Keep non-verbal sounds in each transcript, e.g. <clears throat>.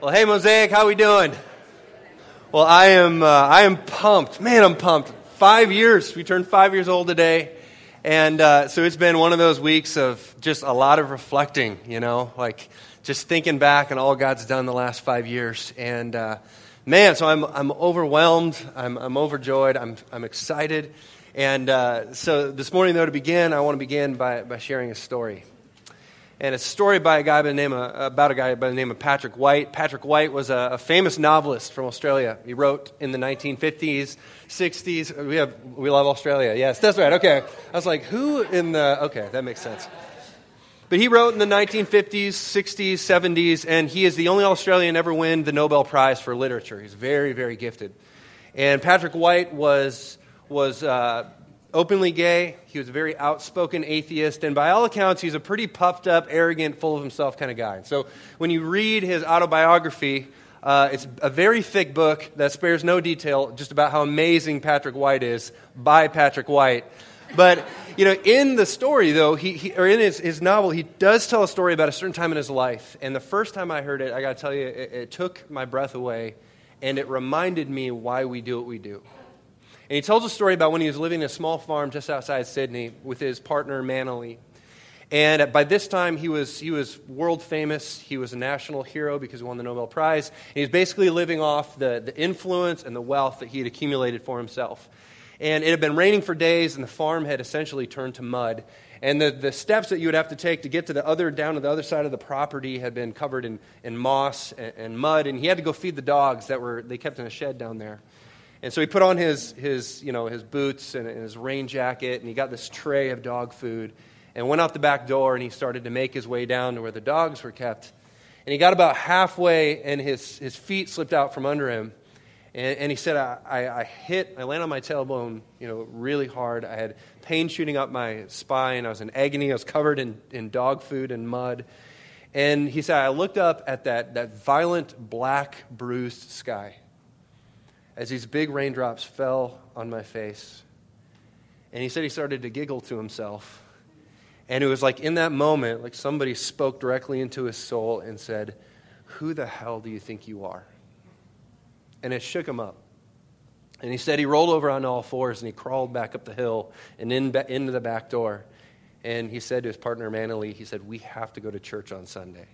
Well, hey Mosaic, how we doing? Well, I am uh, I am pumped. Man, I'm pumped. 5 years. We turned 5 years old today. And uh, so it's been one of those weeks of just a lot of reflecting, you know, like just thinking back on all God's done the last 5 years and uh, man, so I'm I'm overwhelmed. I'm I'm overjoyed. I'm I'm excited. And uh, so this morning, though, to begin, I want to begin by, by sharing a story and a story by a guy by the name of, about a guy by the name of Patrick White. Patrick White was a, a, famous novelist from Australia. He wrote in the 1950s, 60s. We have we love Australia. Yes, that's right. Okay, I was like, who in the? Okay, that makes sense. But he wrote in the 1950s, 60s, 70s, and he is the only Australian ever win the Nobel Prize for literature. He's very, very gifted. And Patrick White was was uh, openly gay. He was a very outspoken atheist, and by all accounts, he's a pretty puffed up, arrogant, full of himself kind of guy. So when you read his autobiography, uh, it's a very thick book that spares no detail just about how amazing Patrick White is by Patrick White. But, you know, in the story, though, he, he, or in his, his novel, he does tell a story about a certain time in his life. And the first time I heard it, I got to tell you, it, it took my breath away, and it reminded me why we do what we do. And he tells a story about when he was living in a small farm just outside Sydney with his partner, Manly. And by this time, he was, he was world famous. He was a national hero because he won the Nobel Prize. And he was basically living off the, the influence and the wealth that he had accumulated for himself. And it had been raining for days, and the farm had essentially turned to mud. And the, the steps that you would have to take to get to the other, down to the other side of the property had been covered in, in moss and, and mud. And he had to go feed the dogs that were, they kept in a shed down there. And so he put on his, his, you know, his boots and, his rain jacket, and he got this tray of dog food and went out the back door and he started to make his way down to where the dogs were kept. And he got about halfway, and his, his feet slipped out from under him. And, and he said, I, I, I, hit, I landed on my tailbone, you know, really hard. I had pain shooting up my spine. I was in agony. I was covered in, in dog food and mud. And he said, I looked up at that, that violent, black, bruised sky as these big raindrops fell on my face. And he said he started to giggle to himself. And it was like in that moment, like somebody spoke directly into his soul and said, Who the hell do you think you are? And it shook him up. And he said he rolled over on all fours and he crawled back up the hill and in, into the back door. And he said to his partner, Manly, he said, We have to go to church on Sunday.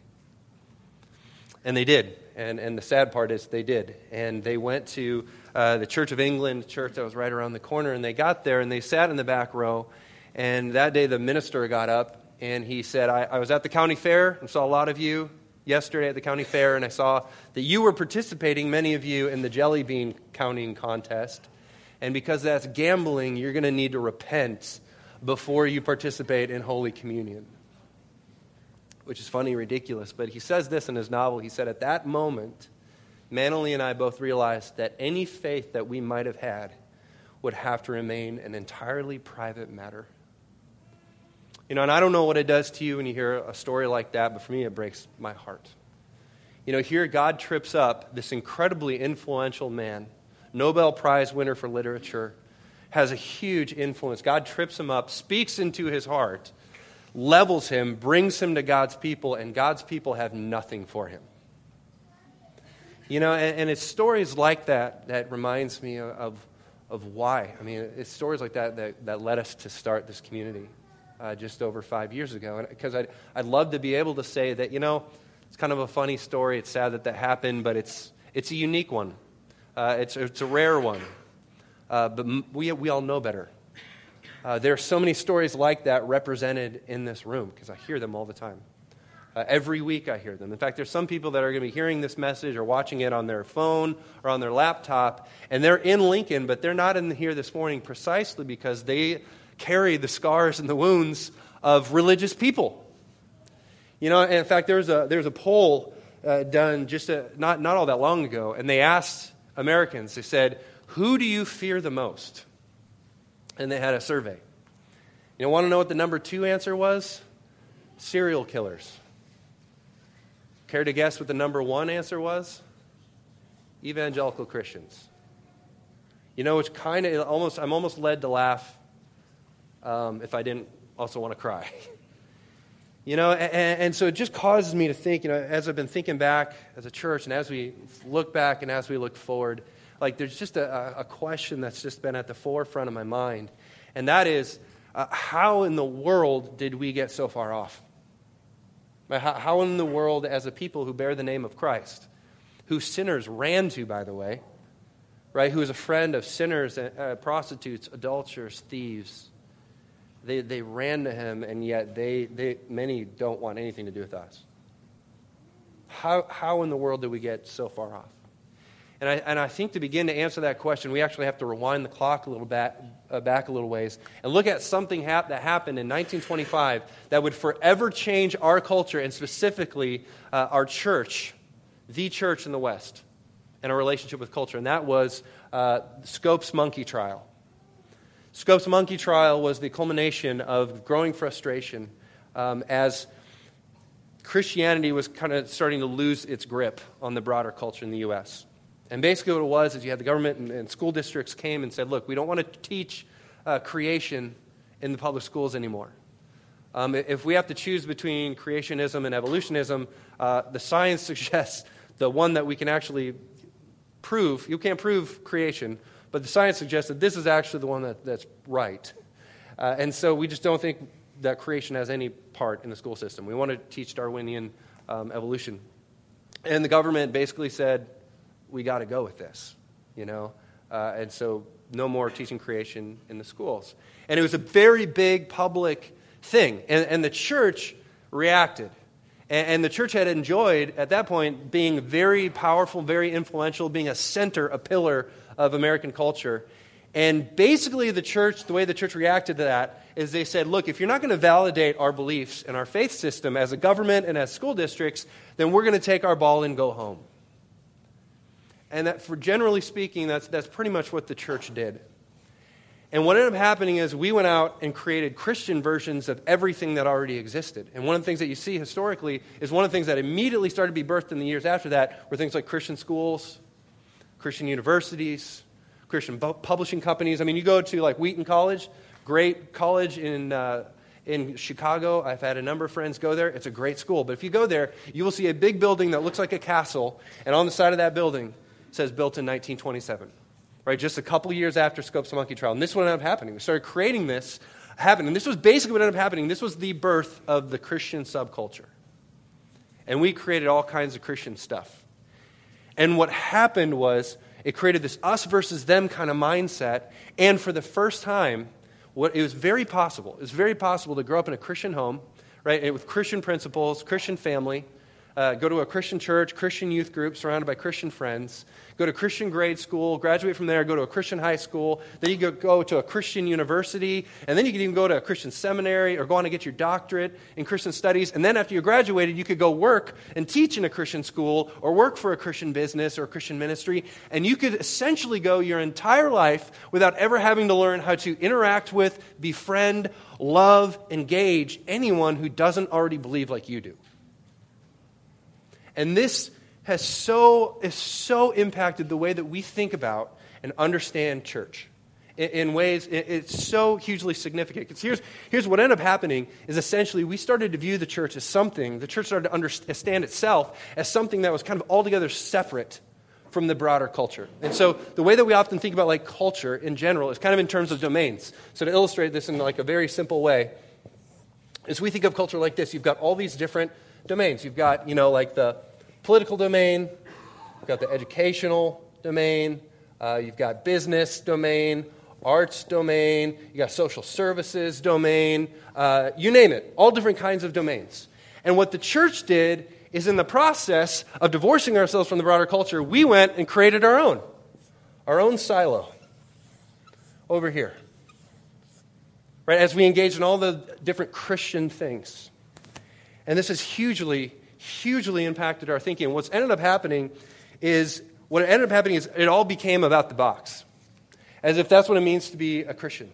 And they did. And, and the sad part is they did. And they went to uh, the Church of England, church that was right around the corner, and they got there and they sat in the back row. And that day the minister got up and he said, I, I was at the county fair and saw a lot of you yesterday at the county fair, and I saw that you were participating, many of you, in the jelly bean counting contest. And because that's gambling, you're going to need to repent before you participate in Holy Communion which is funny, and ridiculous. But he says this in his novel. He said, At that moment, Manly and I both realized that any faith that we might have had would have to remain an entirely private matter. You know, and I don't know what it does to you when you hear a story like that, but for me, it breaks my heart. You know, here God trips up this incredibly influential man, Nobel Prize winner for literature, has a huge influence. God trips him up, speaks into his heart levels him, brings him to God's people, and God's people have nothing for him. You know, and, and it's stories like that that reminds me of, of why. I mean, it's stories like that that, that led us to start this community uh, just over five years ago. Because I'd, I'd love to be able to say that, you know, it's kind of a funny story. It's sad that that happened, but it's, it's a unique one. Uh, it's, it's a rare one. Uh, but we, we all know better. Uh, there are so many stories like that represented in this room because I hear them all the time. Uh, every week I hear them. In fact, there's some people that are going to be hearing this message or watching it on their phone or on their laptop, and they're in Lincoln, but they're not in here this morning precisely because they carry the scars and the wounds of religious people. You know, in fact, there's a, there's a poll uh, done just a, not, not all that long ago, and they asked Americans, they said, Who do you fear the most? And they had a survey. You want to know what the number two answer was? Serial killers. Care to guess what the number one answer was? Evangelical Christians. You know, it's kind of almost, I'm almost led to laugh um, if I didn't also want to cry. <laughs> You know, and, and, so it just causes me to think, you know, as I've been thinking back as a church and as we look back and as we look forward, like there's just a, a question that's just been at the forefront of my mind. And that is, uh, how in the world did we get so far off? How, how in the world, as a people who bear the name of Christ, who sinners ran to, by the way, right, who is a friend of sinners, uh, prostitutes, adulterers, thieves, they, they ran to him, and yet they, they, many don't want anything to do with us. How, how in the world did we get so far off? And I, and I think to begin to answer that question, we actually have to rewind the clock a little back, uh, back a little ways and look at something hap- that happened in 1925 that would forever change our culture and specifically uh, our church, the church in the West, and our relationship with culture. And that was uh, Scopes monkey trial. Scopes monkey trial was the culmination of growing frustration um, as Christianity was kind of starting to lose its grip on the broader culture in the U.S. And basically, what it was is you had the government and, and school districts came and said, look, we don't want to teach uh, creation in the public schools anymore. Um, if we have to choose between creationism and evolutionism, uh, the science <laughs> suggests the one that we can actually prove, you can't prove creation, but the science suggests that this is actually the one that, that's right. Uh, and so we just don't think that creation has any part in the school system. We want to teach Darwinian um, evolution. And the government basically said, we got to go with this, you know? Uh, and so no more teaching creation in the schools. And it was a very big public thing. And, and the church reacted. And, and the church had enjoyed, at that point, being very powerful, very influential, being a center, a pillar of American culture. And basically, the church, the way the church reacted to that is they said, look, if you're not going to validate our beliefs and our faith system as a government and as school districts, then we're going to take our ball and go home. And that, for generally speaking, that's, that's pretty much what the church did. And what ended up happening is we went out and created Christian versions of everything that already existed. And one of the things that you see historically is one of the things that immediately started to be birthed in the years after that were things like Christian schools, Christian universities, Christian publishing companies. I mean, you go to like Wheaton College, great college in, uh, in Chicago. I've had a number of friends go there. It's a great school. But if you go there, you will see a big building that looks like a castle, and on the side of that building says built in 1927. Right, just a couple years after Scopes Monkey Trial. And this is what ended up happening. We started creating this happen. And this was basically what ended up happening. This was the birth of the Christian subculture. And we created all kinds of Christian stuff. And what happened was it created this us versus them kind of mindset. And for the first time, what, it was very possible. It was very possible to grow up in a Christian home, right, with Christian principles, Christian family, uh, go to a Christian church, Christian youth group, surrounded by Christian friends, go to Christian grade school, graduate from there, go to a Christian high school, then you could go to a Christian university, and then you could even go to a Christian seminary or go on to get your doctorate in Christian studies. And then after you graduated, you could go work and teach in a Christian school or work for a Christian business or a Christian ministry. And you could essentially go your entire life without ever having to learn how to interact with, befriend, love, engage anyone who doesn't already believe like you do. And this has so, has so impacted the way that we think about and understand church in, in ways it's so hugely significant. Because here's, here's what ended up happening is essentially we started to view the church as something, the church started to understand itself as something that was kind of altogether separate from the broader culture. And so the way that we often think about like culture in general is kind of in terms of domains. So to illustrate this in like a very simple way, is we think of culture like this. You've got all these different domains. You've got, you know, like the political domain, you've got the educational domain, uh, you've got business domain, arts domain, you got social services domain, uh, you name it, all different kinds of domains. And what the church did is in the process of divorcing ourselves from the broader culture, we went and created our own, our own silo over here. Right, as we engage in all the different Christian things. And this has hugely, hugely impacted our thinking. What's ended up happening is, what ended up happening is it all became about the box, as if that's what it means to be a Christian.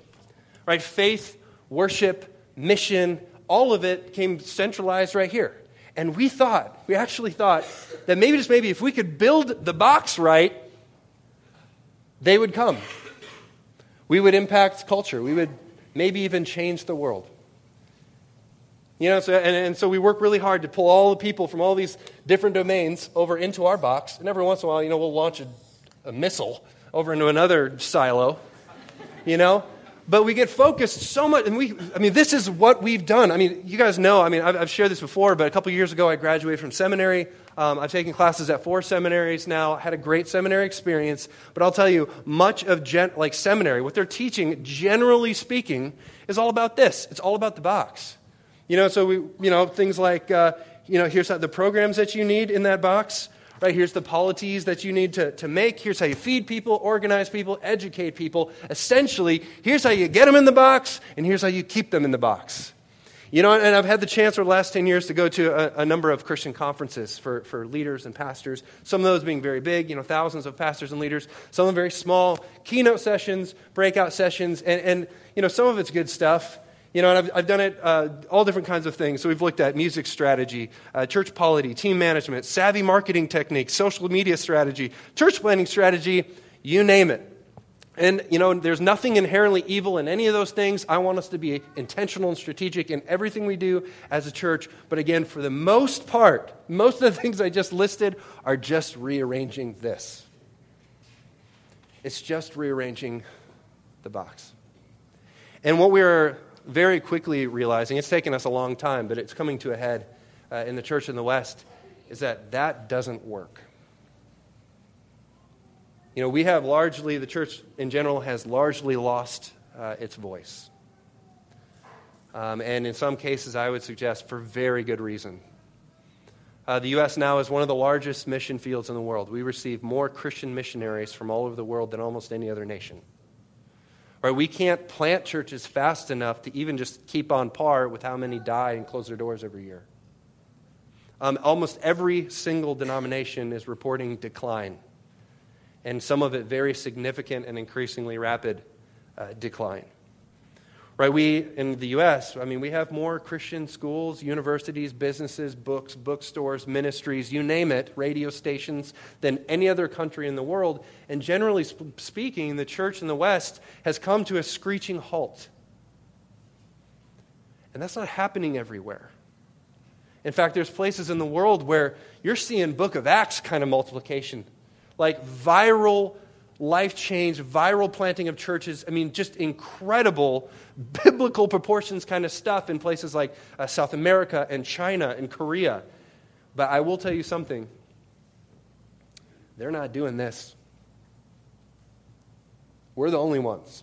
Right? Faith, worship, mission, all of it came centralized right here. And we thought, we actually thought, that maybe just maybe if we could build the box right, they would come. We would impact culture. We would maybe even change the world. You know, so, and, and so we work really hard to pull all the people from all these different domains over into our box. And every once in a while, you know, we'll launch a, a missile over into another silo, you know? But we get focused so much, and we, I mean, this is what we've done. I mean, you guys know, I mean, I've, I've shared this before, but a couple years ago I graduated from seminary. Um, I've taken classes at four seminaries now, had a great seminary experience. But I'll tell you, much of gen- like seminary, what they're teaching, generally speaking, is all about this. It's all about the box. You know, so we, you know, things like, uh, you know, here's how the programs that you need in that box, right? Here's the polities that you need to, to make. Here's how you feed people, organize people, educate people. Essentially, here's how you get them in the box, and here's how you keep them in the box. You know, and I've had the chance over the last 10 years to go to a, a, number of Christian conferences for, for leaders and pastors. Some of those being very big, you know, thousands of pastors and leaders. Some of them very small, keynote sessions, breakout sessions, and, and you know, some of it's good stuff. You know, and I've, I've done it uh, all different kinds of things. So we've looked at music strategy, uh, church polity, team management, savvy marketing techniques, social media strategy, church planning strategy, you name it. And, you know, there's nothing inherently evil in any of those things. I want us to be intentional and strategic in everything we do as a church. But again, for the most part, most of the <laughs> things I just listed are just rearranging this. It's just rearranging the box. And what we're very quickly realizing, it's taken us a long time, but it's coming to a head uh, in the church in the West, is that that doesn't work. You know, we have largely, the church in general has largely lost uh, its voice. Um, and in some cases, I would suggest for very good reason. Uh, the U.S. now is one of the largest mission fields in the world. We receive more Christian missionaries from all over the world than almost any other nation. Right? We can't plant churches fast enough to even just keep on par with how many die and close their doors every year. Um, almost every single denomination is reporting decline, and some of it very significant and increasingly rapid uh, decline. Right? We, in the U.S., I mean, we have more Christian schools, universities, businesses, books, bookstores, ministries, you name it, radio stations, than any other country in the world. And generally speaking, the church in the West has come to a screeching halt. And that's not happening everywhere. In fact, there's places in the world where you're seeing Book of Acts kind of multiplication, like viral life change, viral planting of churches. I mean, just incredible biblical proportions kind of stuff in places like uh, South America and China and Korea. But I will tell you something they're not doing this. We're the only ones.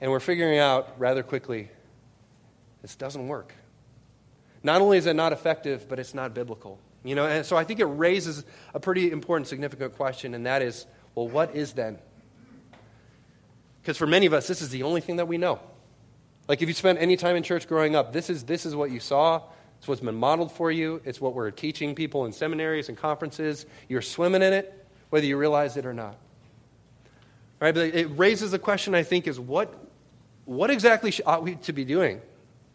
And we're figuring out rather quickly this doesn't work. Not only is it not effective, but it's not biblical. You know, and so I think it raises a pretty important, significant question, and that is well, what is then? Because for many of us, this is the only thing that we know. Like if you spent any time in church growing up, this is, this is what you saw. It's what's been modeled for you. It's what we're teaching people in seminaries and conferences. You're swimming in it, whether you realize it or not. Right? But it raises the question, I think, is what, what exactly ought we to be doing?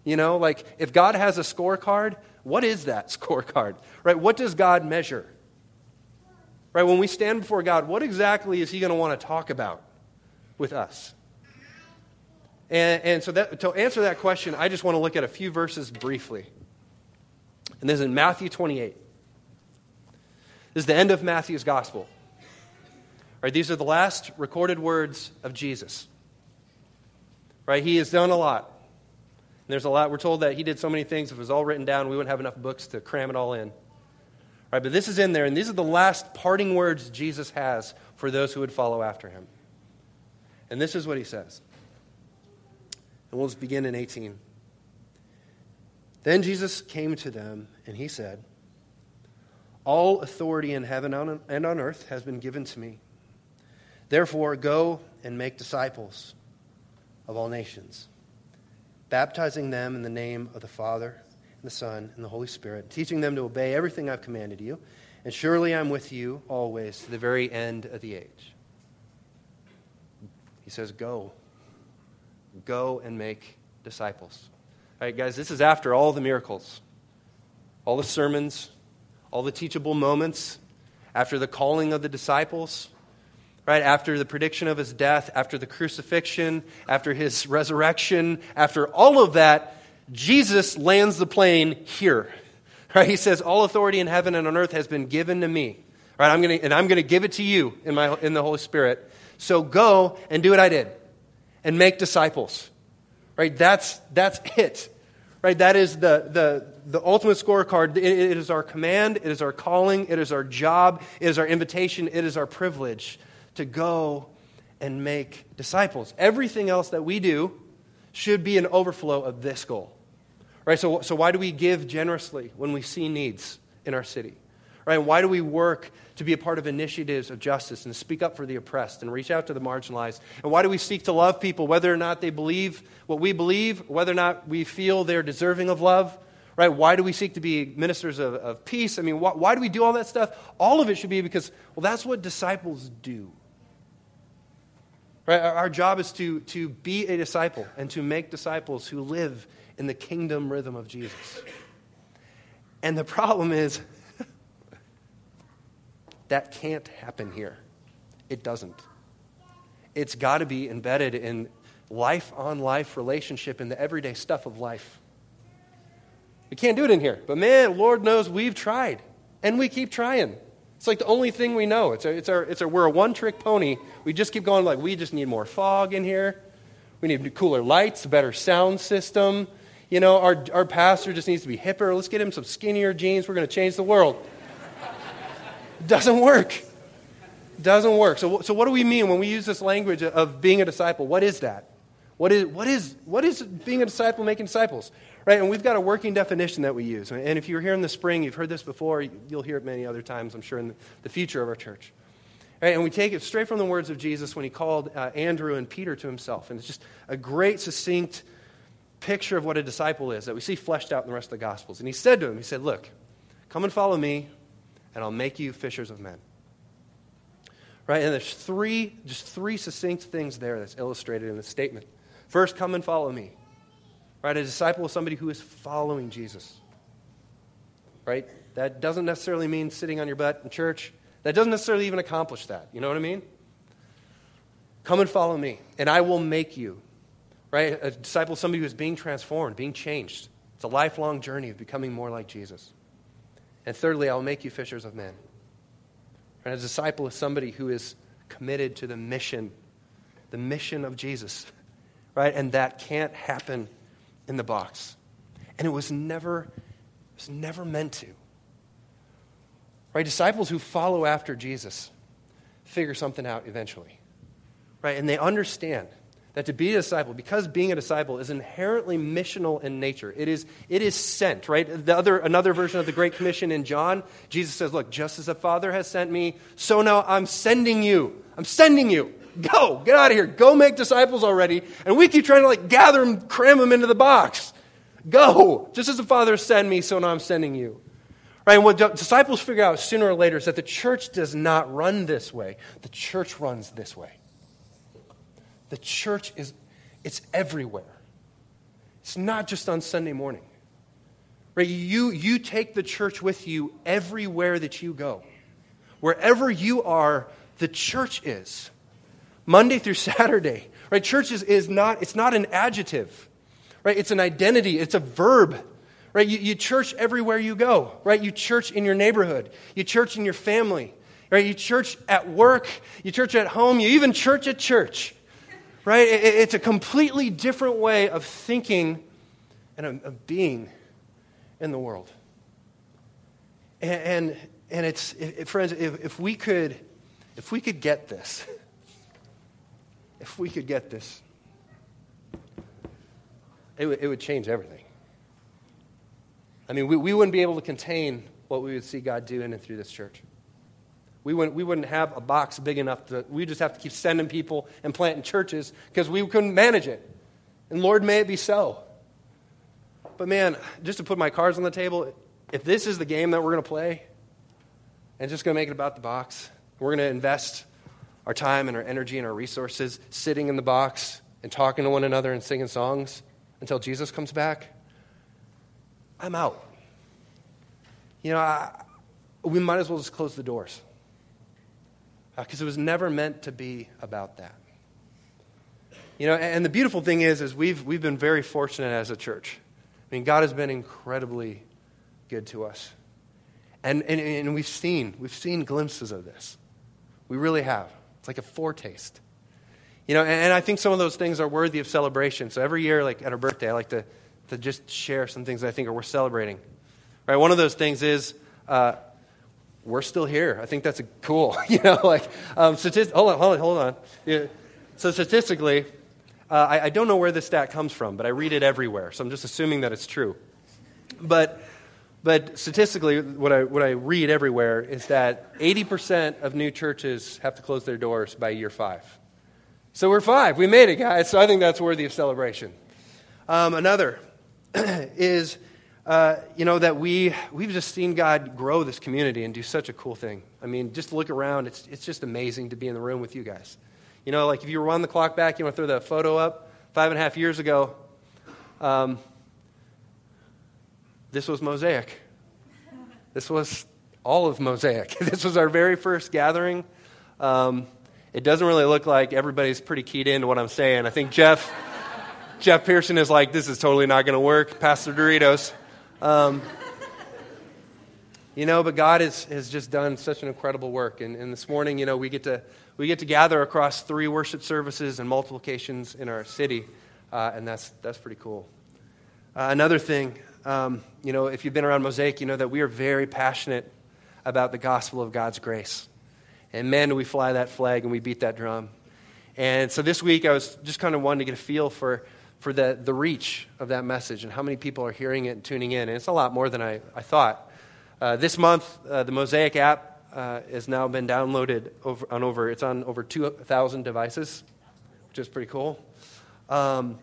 You know, like if God has a scorecard, what is that <laughs> scorecard? Right? What does God measure? Right? When we stand before God, what exactly is He going to want to talk about? with us? And, and so that, to answer that question, I just want to look at a few verses briefly. And this is in Matthew 28. This is the end of Matthew's gospel. Right, these are the last recorded words of Jesus. Right? He has done a lot. There's a lot. We're told that he did so many things. If it was all written down, we wouldn't have enough books to cram it all in. Right? But this is in there, and these are the last parting words Jesus has for those who would follow after him. And this is what he says. And we'll just begin in 18. Then Jesus came to them, and he said, All authority in heaven and on earth has been given to me. Therefore, go and make disciples of all nations, baptizing them in the name of the Father, and the Son, and the Holy Spirit, teaching them to obey everything I've commanded you. And surely I'm with you always to the very end of the age. He says, Go. Go and make disciples. All right, guys, this is after all the miracles, all the sermons, all the teachable moments, after the calling of the disciples, right? After the prediction of his death, after the crucifixion, after his resurrection, after all of that, Jesus lands the plane here. Right? He says, All authority in heaven and on earth has been given to me. Right? I'm gonna, and I'm going to give it to you in, my, in the Holy Spirit. So go and do what I did and make disciples. Right? That's, that's it. Right? That is the, the, the ultimate scorecard. It, it is our command, it is our calling, it is our job, it is our invitation, it is our privilege to go and make disciples. Everything else that we do should be an overflow of this goal. Right? So, so why do we give generously when we see needs in our city? Right? Why do we work to be a part of initiatives of justice and speak up for the oppressed and reach out to the marginalized? And why do we seek to love people whether or not they believe what we believe, whether or not we feel they're deserving of love? Right? Why do we seek to be ministers of, of peace? I mean, why, why do we do all that stuff? All of it should be because, well, that's what disciples do. Right? Our, job is to, to be a disciple and to make disciples who live in the kingdom rhythm of Jesus. And the problem is, <laughs> that can't happen here. It doesn't. It's got to be embedded in life on life relationship in the everyday stuff of life. We can't do it in here. But man, Lord knows we've tried. And we keep trying. It's like the only thing we know. It's, a, it's, our, it's our, we're a one trick pony. We just keep going like, we just need more fog in here. We need cooler lights, a better sound system. You know, our, our pastor just needs to be hipper. Let's get him some skinnier jeans. We're going to change the world. <laughs> Doesn't work. Doesn't work. So, so, what do we mean when we use this language of being a disciple? What is that? What is, what is, what is being a disciple, making disciples? Right? And we've got a working definition that we use. And if you're here in the spring, you've heard this before, you'll hear it many other times, I'm sure, in the future of our church. Right? And we take it straight from the words of Jesus when he called uh, Andrew and Peter to himself. And it's just a great, succinct picture of what a disciple is that we see fleshed out in the rest of the Gospels. And he said to him, He said, Look, come and follow me, and I'll make you fishers of men. Right? And there's three, just three succinct things there that's illustrated in the statement. First, come and follow me. Right? A disciple is somebody who is following Jesus. Right? That doesn't necessarily mean sitting on your butt in church. That doesn't necessarily even accomplish that. You know what I mean? Come and follow me, and I will make you. Right? A disciple is somebody who is being transformed, being changed. It's a lifelong journey of becoming more like Jesus. And thirdly, I will make you fishers of men. And a disciple is somebody who is committed to the mission, the mission of Jesus. Right? And that can't happen in the box. And it was never, it was never meant to. Right? Disciples who follow after Jesus figure something out eventually. Right? And they understand that to be a disciple, because being a disciple is inherently missional in nature, it is, it is sent, right? The other, another version of the Great Commission in John, Jesus says, Look, just as the Father has sent me, so now I'm sending you. I'm sending you. Go, get out of here. Go make disciples already. And we keep trying to like gather them, cram them into the box. Go. Just as the Father sent me, so now I'm sending you. Right? And what disciples figure out sooner or later is that the church does not run this way. The church runs this way. The church is it's everywhere. It's not just on Sunday morning. Right? You, you take the church with you everywhere that you go. Wherever you are, the church is. Monday through Saturday. Right? Church is, is not, it's not an adjective. Right? It's an identity, it's a verb. Right? You, you church everywhere you go. Right? You church in your neighborhood. You church in your family. Right? You church at work. You church at home. You even church at church. Right? It, it's a completely different way of thinking and of, of being in the world. And, and, and it's, it, friends, if, if, we could, if we could get this, <laughs> if we could get this, it, w- it would change everything. I mean, we, we wouldn't be able to contain what we would see God do in and through this church. We wouldn't, we wouldn't have a box big enough to, we just have to keep sending people and planting churches because we couldn't manage it. And Lord, may it be so. But man, just to put my cards on the table, if this is the game that we're going to play, and just going to make it about the box, we're going to invest our time and our energy and our resources sitting in the box and talking to one another and singing songs until Jesus comes back, I'm out. You know, I, we might as well just close the doors because uh, it was never meant to be about that. You know, and the beautiful thing is, is we've, we've been very fortunate as a church. I mean, God has been incredibly good to us. And, and, and we've seen, we've seen glimpses of this. We really have. It's like a foretaste. You know, and, and I think some of those things are worthy of celebration. So every year, like at our birthday, I like to, to just share some things that I think are worth celebrating. Right? One of those things is uh, we're still here. I think that's a cool. <laughs> You know, like um, statist- hold on, hold on, hold on. Yeah. So statistically, uh, I, I don't know where this stat comes from, but I read it everywhere. So I'm just assuming that it's true. But but statistically, what I, what I read everywhere is that 80% of new churches have to close their doors by year five. So we're five. We made it, guys. So I think that's worthy of celebration. Um, another <clears throat> is uh, you know, that we, we've just seen God grow this community and do such a cool thing. I mean, just look around, it's, it's just amazing to be in the room with you guys. You know, like if you run the clock back, you want to throw that photo up, five and a half years ago, um, this was Mosaic. This was all of Mosaic. <laughs> this was our very first gathering. Um, it doesn't really look like everybody's pretty keyed into what I'm saying. I think Jeff, <laughs> Jeff Pearson is like, this is totally not going to work. Pastor Doritos. Um, you know, but God has, has just done such an incredible work. And, and this morning, you know, we get, to, we get to gather across three worship services and multiplications in our city. Uh, and that's, that's pretty cool. Uh, another thing, um, you know, if you've been around Mosaic, you know that we are very passionate about the gospel of God's grace. And man, do we fly that flag and we beat that drum. And so this week, I was just kind of wanting to get a feel for for the, the reach of that message and how many people are hearing it and tuning in. And it's a lot more than I, I thought. Uh, this month, uh, the Mosaic app uh, has now been downloaded over, on over, it's on over 2,000 devices, which is pretty cool. Um,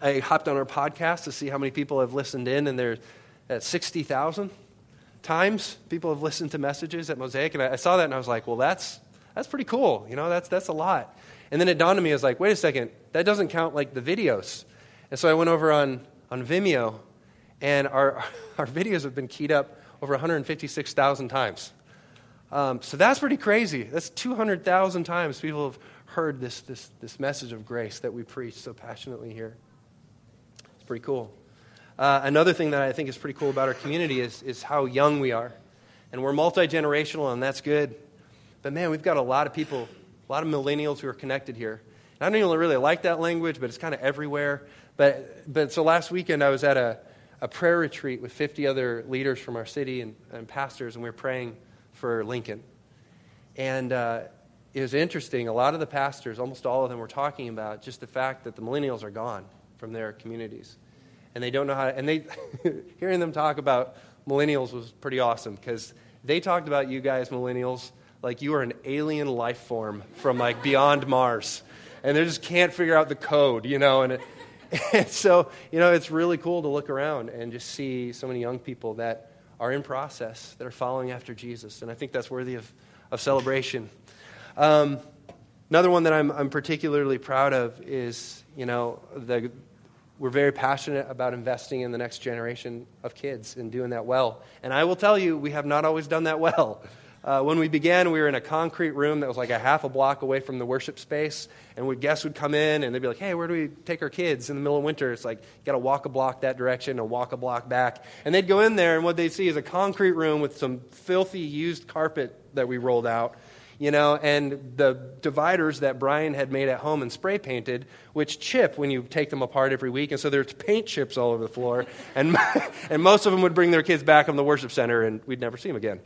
I hopped on our podcast to see how many people have listened in, and they're at 60,000 times people have listened to messages at Mosaic. And I, I saw that and I was like, well, that's, that's pretty cool. You know, that's, that's a lot. And then it dawned on me, I was like, wait a second, that doesn't count like the videos. And so I went over on, on Vimeo, and our, <laughs> our videos have been keyed up over 156,000 times. Um, so that's pretty crazy. That's 200,000 times people have heard this, this, this message of grace that we preach so passionately here. Pretty cool. Uh, another thing that I think is pretty cool about our community is, is how young we are. And we're multi generational, and that's good. But man, we've got a lot of people a lot of millennials who are connected here. And I don't even really like that language, but it's kind of everywhere. But, but so last weekend, I was at a, a prayer retreat with 50 other leaders from our city and, and pastors, and we were praying for Lincoln. And uh, it was interesting. A lot of the pastors, almost all of them, were talking about just the fact that the millennials are gone from their communities. And they don't know how to, and they, <laughs> hearing them talk about millennials was pretty awesome because they talked about you guys, millennials, like you are an alien life form from like beyond Mars. And they just can't figure out the code, you know. And, it, <laughs> and so, you know, it's really cool to look around and just see so many young people that are in process, that are following after Jesus. And I think that's worthy of, of celebration. Um, another one that I'm, I'm particularly proud of is, you know, the, we're very passionate about investing in the next generation of kids and doing that well. And I will tell you, we have not always done that well. Uh, when we began, we were in a concrete room that was like a half a block away from the worship space, and we, guests would come in and they'd be like, "Hey, where do we take our kids in the middle of winter?" It's like you got to walk a block that direction and walk a block back, and they'd go in there, and what they'd see is a concrete room with some filthy used carpet that we rolled out, you know, and the dividers that Brian had made at home and spray painted, which chip when you take them apart every week, and so there's paint chips all over the floor, and <laughs> and most of them would bring their kids back from the worship center, and we'd never see them again.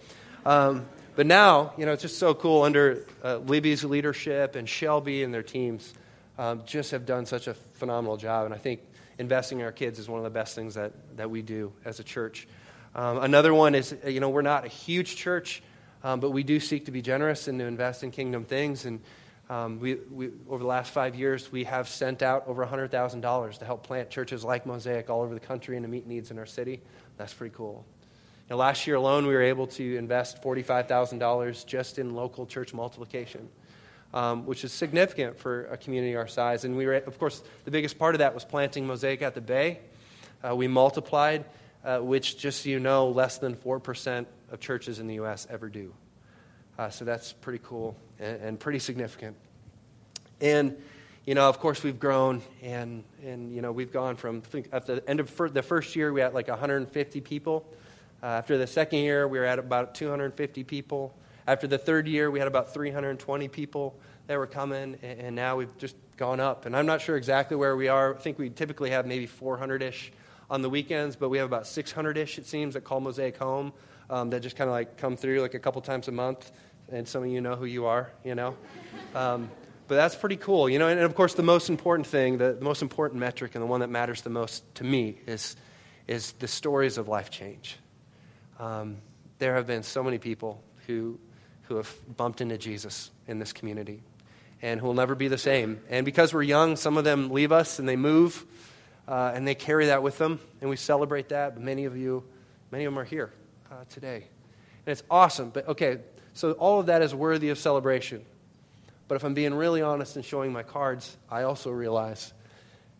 Um, but now, you know, it's just so cool under uh, Libby's leadership and Shelby and their teams um, just have done such a phenomenal job. And I think investing in our kids is one of the best things that, that we do as a church. Um, another one is, you know, we're not a huge church, um, but we do seek to be generous and to invest in kingdom things. And um, we, we, over the last five years, we have sent out over $100,000 to help plant churches like Mosaic all over the country and to meet needs in our city. That's pretty cool. Now, last year alone, we were able to invest $45,000 just in local church multiplication, um, which is significant for a community our size. And we were, of course, the biggest part of that was planting Mosaic at the Bay. Uh, we multiplied, uh, which, just so you know, less than 4% of churches in the U.S. ever do. Uh, so that's pretty cool and, and pretty significant. And, you know, of course, we've grown, and, and you know, we've gone from, at the end of fir- the first year, we had like 150 people. Uh, after the second year, we were at about 250 people. After the third year, we had about 320 people that were coming, and, and now we've just gone up. And I'm not sure exactly where we are. I think we typically have maybe 400 ish on the weekends, but we have about 600 ish, it seems, that call Mosaic home um, that just kind of like come through like a couple times a month. And some of you know who you are, you know. Um, but that's pretty cool, you know. And, of course, the most important thing, the, the most important metric, and the one that matters the most to me is, is the stories of life change. Um, there have been so many people who, who have bumped into Jesus in this community and who will never be the same. And because we're young, some of them leave us and they move uh, and they carry that with them, and we celebrate that. But many of you, many of them are here uh, today. And it's awesome. But okay, so all of that is worthy of celebration. But if I'm being really honest and showing my cards, I also realize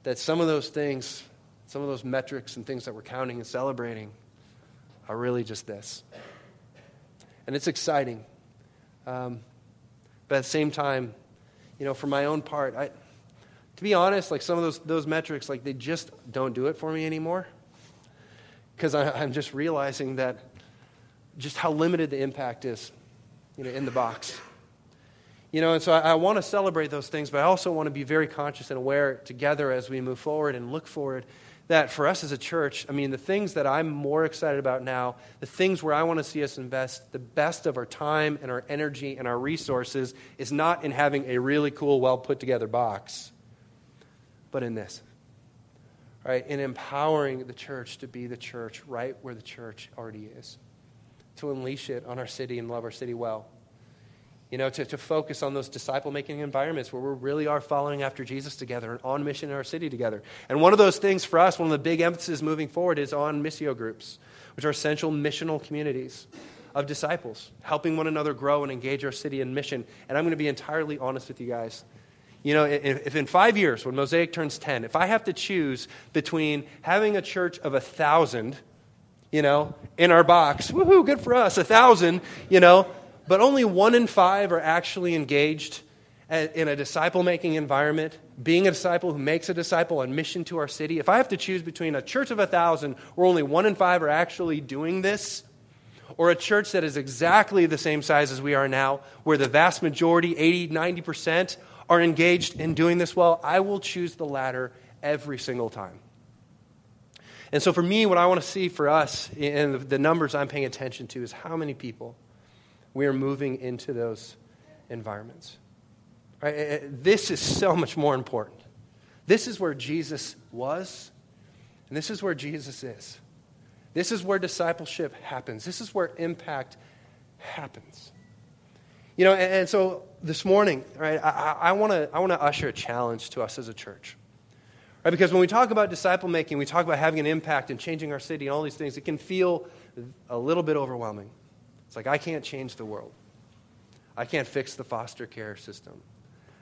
that some of those things, some of those metrics and things that we're counting and celebrating, are really just this. And it's exciting. Um, but at the same time, you know, for my own part, I, to be honest, like some of those, those metrics, like they just don't do it for me anymore. Because I'm just realizing that just how limited the impact is, you know, in the box. You know, and so I, I want to celebrate those things, but I also want to be very conscious and aware together as we move forward and look forward that for us as a church, I mean, the things that I'm more excited about now, the things where I want to see us invest the best of our time and our energy and our resources is not in having a really cool, well put together box, but in this. Right? In empowering the church to be the church right where the church already is, to unleash it on our city and love our city well you know, to, to focus on those disciple making environments where we really are following after Jesus together and on mission in our city together. And one of those things for us, one of the big emphases moving forward is on missio groups, which are essential missional communities of disciples, helping one another grow and engage our city in mission. And I'm going to be entirely honest with you guys. You know, if, in five years, when Mosaic turns 10, if I have to choose between having a church of a thousand, you know, in our box, woohoo, good for us, a thousand, you know, but only one in five are actually engaged in a disciple making environment, being a disciple who makes a disciple on mission to our city. If I have to choose between a church of a thousand where only one in five are actually doing this, or a church that is exactly the same size as we are now, where the vast majority, 80, 90%, are engaged in doing this well, I will choose the latter every single time. And so, for me, what I want to see for us, and the numbers I'm paying attention to, is how many people we are moving into those environments. Right? Eh, eh, this is so much more important. This is where Jesus was, and this is where Jesus is. This is where discipleship happens. This is where impact happens. You know, and, and so this morning, right, I, I want to I wanna usher a challenge to us as a church. Right, because when we talk about disciple making, we talk about having an impact and changing our city and all these things, it can feel a little bit overwhelming. It's like, I can't change the world. I can't fix the foster care system.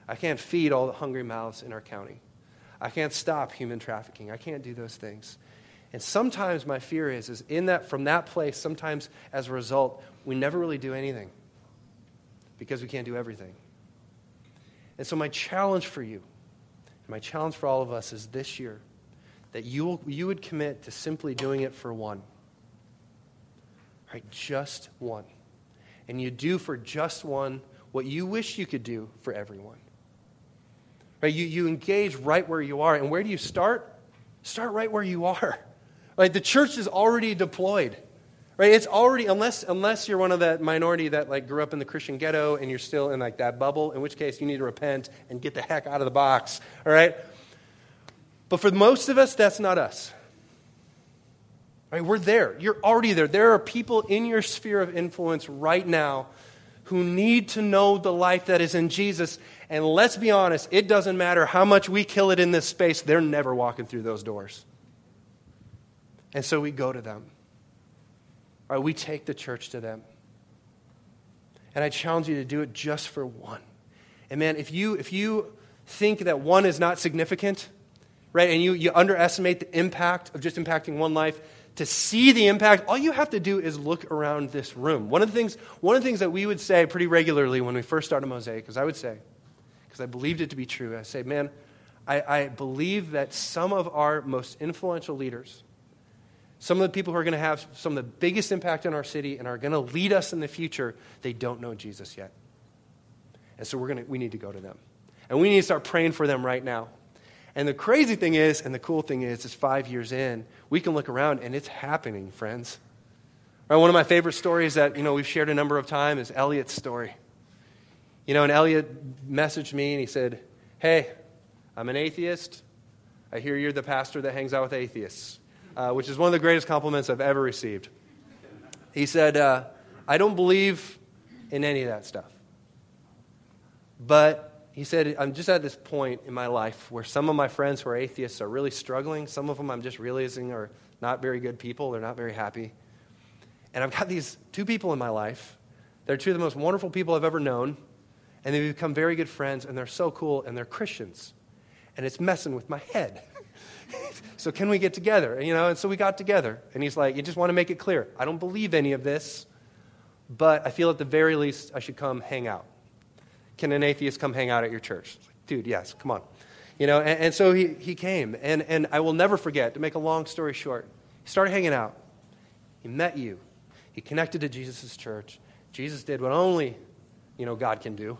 I can't feed all the hungry mouths in our county. I can't stop human trafficking. I can't do those things. And sometimes my fear is, is in that, from that place, sometimes as a result, we never really do anything because we can't do everything. And so my challenge for you, and my challenge for all of us is this year that you, will, you would commit to simply doing it for one. Right? Just one. And you do for just one what you wish you could do for everyone. Right? You, you engage right where you are. And where do you start? Start right where you are. <laughs> Right? The church is already deployed. Right? It's already, unless, unless you're one of that minority that like grew up in the Christian ghetto and you're still in like that bubble, in which case you need to repent and get the heck out of the box. All right? But for most of us, that's not us. Right? We're there. You're already there. There are people in your sphere of influence right now who need to know the life that is in Jesus. And let's be honest, it doesn't matter how much we kill it in this space, they're never walking through those doors. And so we go to them. Right? We take the church to them. And I challenge you to do it just for one. And man, if you, if you think that one is not significant, right, and you, you underestimate the impact of just impacting one life, to see the impact, all you have to do is look around this room. One of the things, one of the things that we would say pretty regularly when we first started Mosaic is I would say, because I believed it to be true. I say, man, I, I believe that some of our most influential leaders, some of the people who are going to have some of the biggest impact in our city and are going to lead us in the future, they don't know Jesus yet. And so we're gonna, we need to go to them. And we need to start praying for them right now. And the crazy thing is, and the cool thing is, is five years in, we can look around and it's happening, friends. Right, one of my favorite stories that you know we've shared a number of times is Elliot's story. You know, and Elliot messaged me and he said, Hey, I'm an atheist. I hear you're the pastor that hangs out with atheists, uh, which is one of the greatest compliments I've ever received. He said, uh, I don't believe in any of that stuff. But he said, I'm just at this point in my life where some of my friends who are atheists are really struggling. Some of them I'm just realizing are not very good people, they're not very happy. And I've got these two people in my life. They're two of the most wonderful people I've ever known and they've become very good friends, and they're so cool, and they're Christians. And it's messing with my head. <laughs> so can we get together? You know, and so we got together. And he's like, you just want to make it clear. I don't believe any of this, but I feel at the very least I should come hang out. Can an atheist come hang out at your church? Like, Dude, yes, come on. You know, and, and so he, he came. And, and I will never forget, to make a long story short, he started hanging out. He met you. He connected to Jesus' church. Jesus did what only, you know, God can do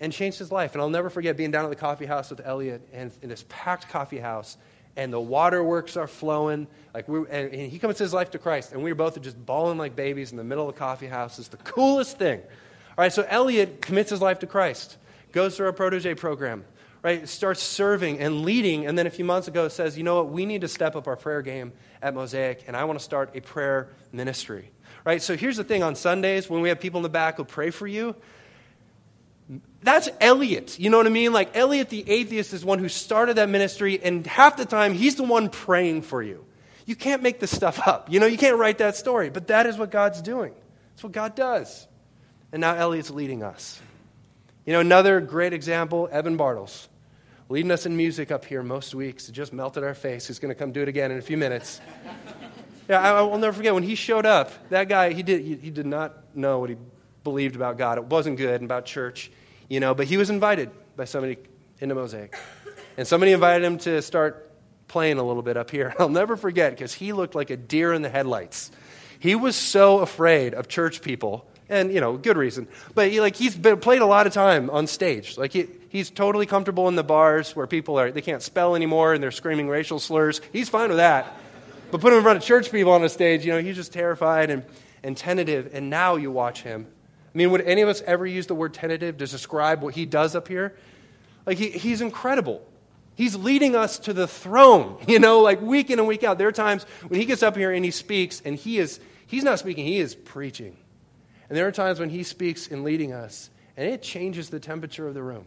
and changed his life. And I'll never forget being down at the coffee house with Elliot and in this packed coffee house, and the waterworks are flowing. Like we, and he comes his life to Christ, and we were both just bawling like babies in the middle of the coffee house. It's the coolest thing. All right, so Elliot commits his life to Christ, goes through our protege program, right? Starts serving and leading, and then a few months ago says, you know what, we need to step up our prayer game at Mosaic, and I want to start a prayer ministry. Right? So here's the thing on Sundays, when we have people in the back who pray for you, that's Elliot. You know what I mean? Like, Elliot the atheist is one who started that ministry, and half the time, he's the one praying for you. You can't make this stuff up. You know, you can't write that story, but that is what God's doing. That's what God does. And now Elliot's leading us. You know, another great example Evan Bartles, leading us in music up here most weeks. It just melted our face. He's going to come do it again in a few minutes. <laughs> yeah, I, I, will never forget when he showed up, that guy, he did, he, he did not know what he believed about God. It wasn't good and about church you know, but he was invited by somebody into Mosaic. And somebody invited him to start playing a little bit up here. <laughs> I'll never forget because he looked like a deer in the headlights. He was so afraid of church people, and you know, good reason. But he, like he's been, played a lot of time on stage. Like he, he's totally comfortable in the bars where people are they can't spell anymore and they're screaming racial slurs. He's fine with that. But put him in front of church people on a stage, you know, he's just terrified and, and tentative. And now you watch him I mean, would any of us ever use the word tentative to describe what he does up here? Like, he, he's incredible. He's leading us to the throne, <laughs> you know, like week in and week out. There are times when he gets up here and he speaks, and he is, he's not speaking, he is preaching. And there are times when he speaks in leading us, and it changes the temperature of the room.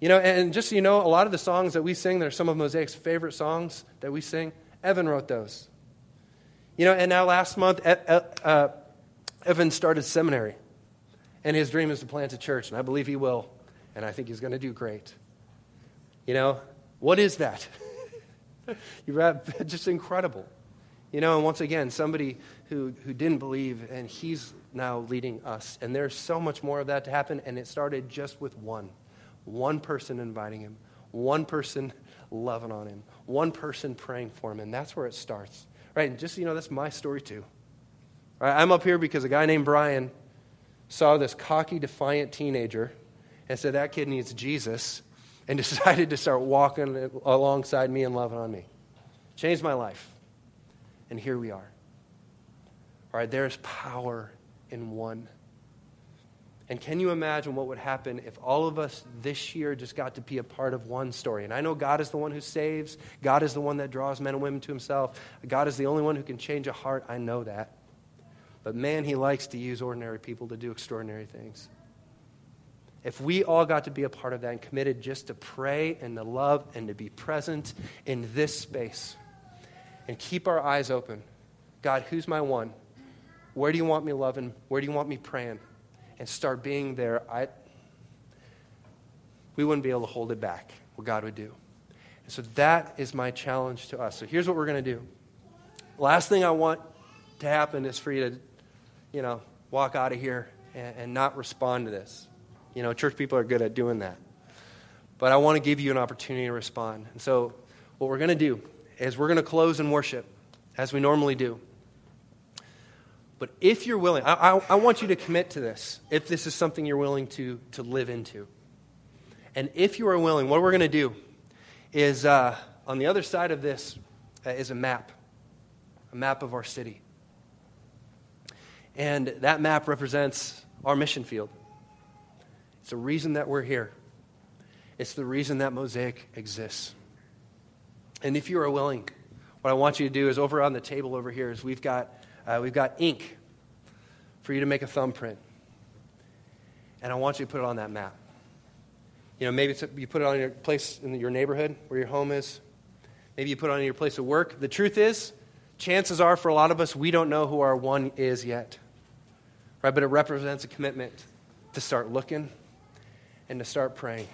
You know, and just so you know, a lot of the songs that we sing, that are some of Mosaic's favorite songs that we sing, Evan wrote those. You know, and now last month, uh, Evan started seminary, and his dream is to plant a church, and I believe he will, and I think he's going to do great. You know, what is that? <laughs> You're <laughs> just incredible. You know, and once again, somebody who, who didn't believe, and he's now leading us. And there's so much more of that to happen, and it started just with one. One person inviting him, one person <laughs> loving on him, one person praying for him, and that's where it starts. Right? And just, you know, that's my story too. Right, I'm up here because a guy named Brian saw this cocky, defiant teenager and said, That kid needs Jesus, and <laughs> decided to start walking alongside me and loving on me. Changed my life. And here we are. All right, there's power in one. And can you imagine what would happen if all of us this year just got to be a part of one story? And I know God is the one who saves, God is the one that draws men and women to himself, God is the only one who can change a heart. I know that. But man, he likes to use ordinary people to do extraordinary things. If we all got to be a part of that and committed just to pray and to love and to be present in this space and keep our eyes open God, who's my one? Where do you want me loving? Where do you want me praying? And start being there. I, we wouldn't be able to hold it back, what God would do. And so that is my challenge to us. So here's what we're going to do. Last thing I want to happen is for you to you know, walk out of here and, and not respond to this. You know, church people are good at doing that. But I want to give you an opportunity to respond. And so, what we're going to do is we're going to close in worship as we normally do. But if you're willing, I, I, I, want you to commit to this, if this is something you're willing to, to live into. And if you are willing, what we're going to do is uh, on the other side of this uh, is a map, a map of our city. And that map represents our mission field. It's the reason that we're here. It's the reason that Mosaic exists. And if you are willing, what I want you to do is over on the table over here is we've got, uh, we've got ink for you to make a thumbprint. And I want you to put it on that map. You know, maybe you put it on your place in your neighborhood where your home is. Maybe you put it on your place of work. The truth is, chances are for a lot of us, we don't know who our one is yet. Right? But it represents a commitment to start looking and to start praying.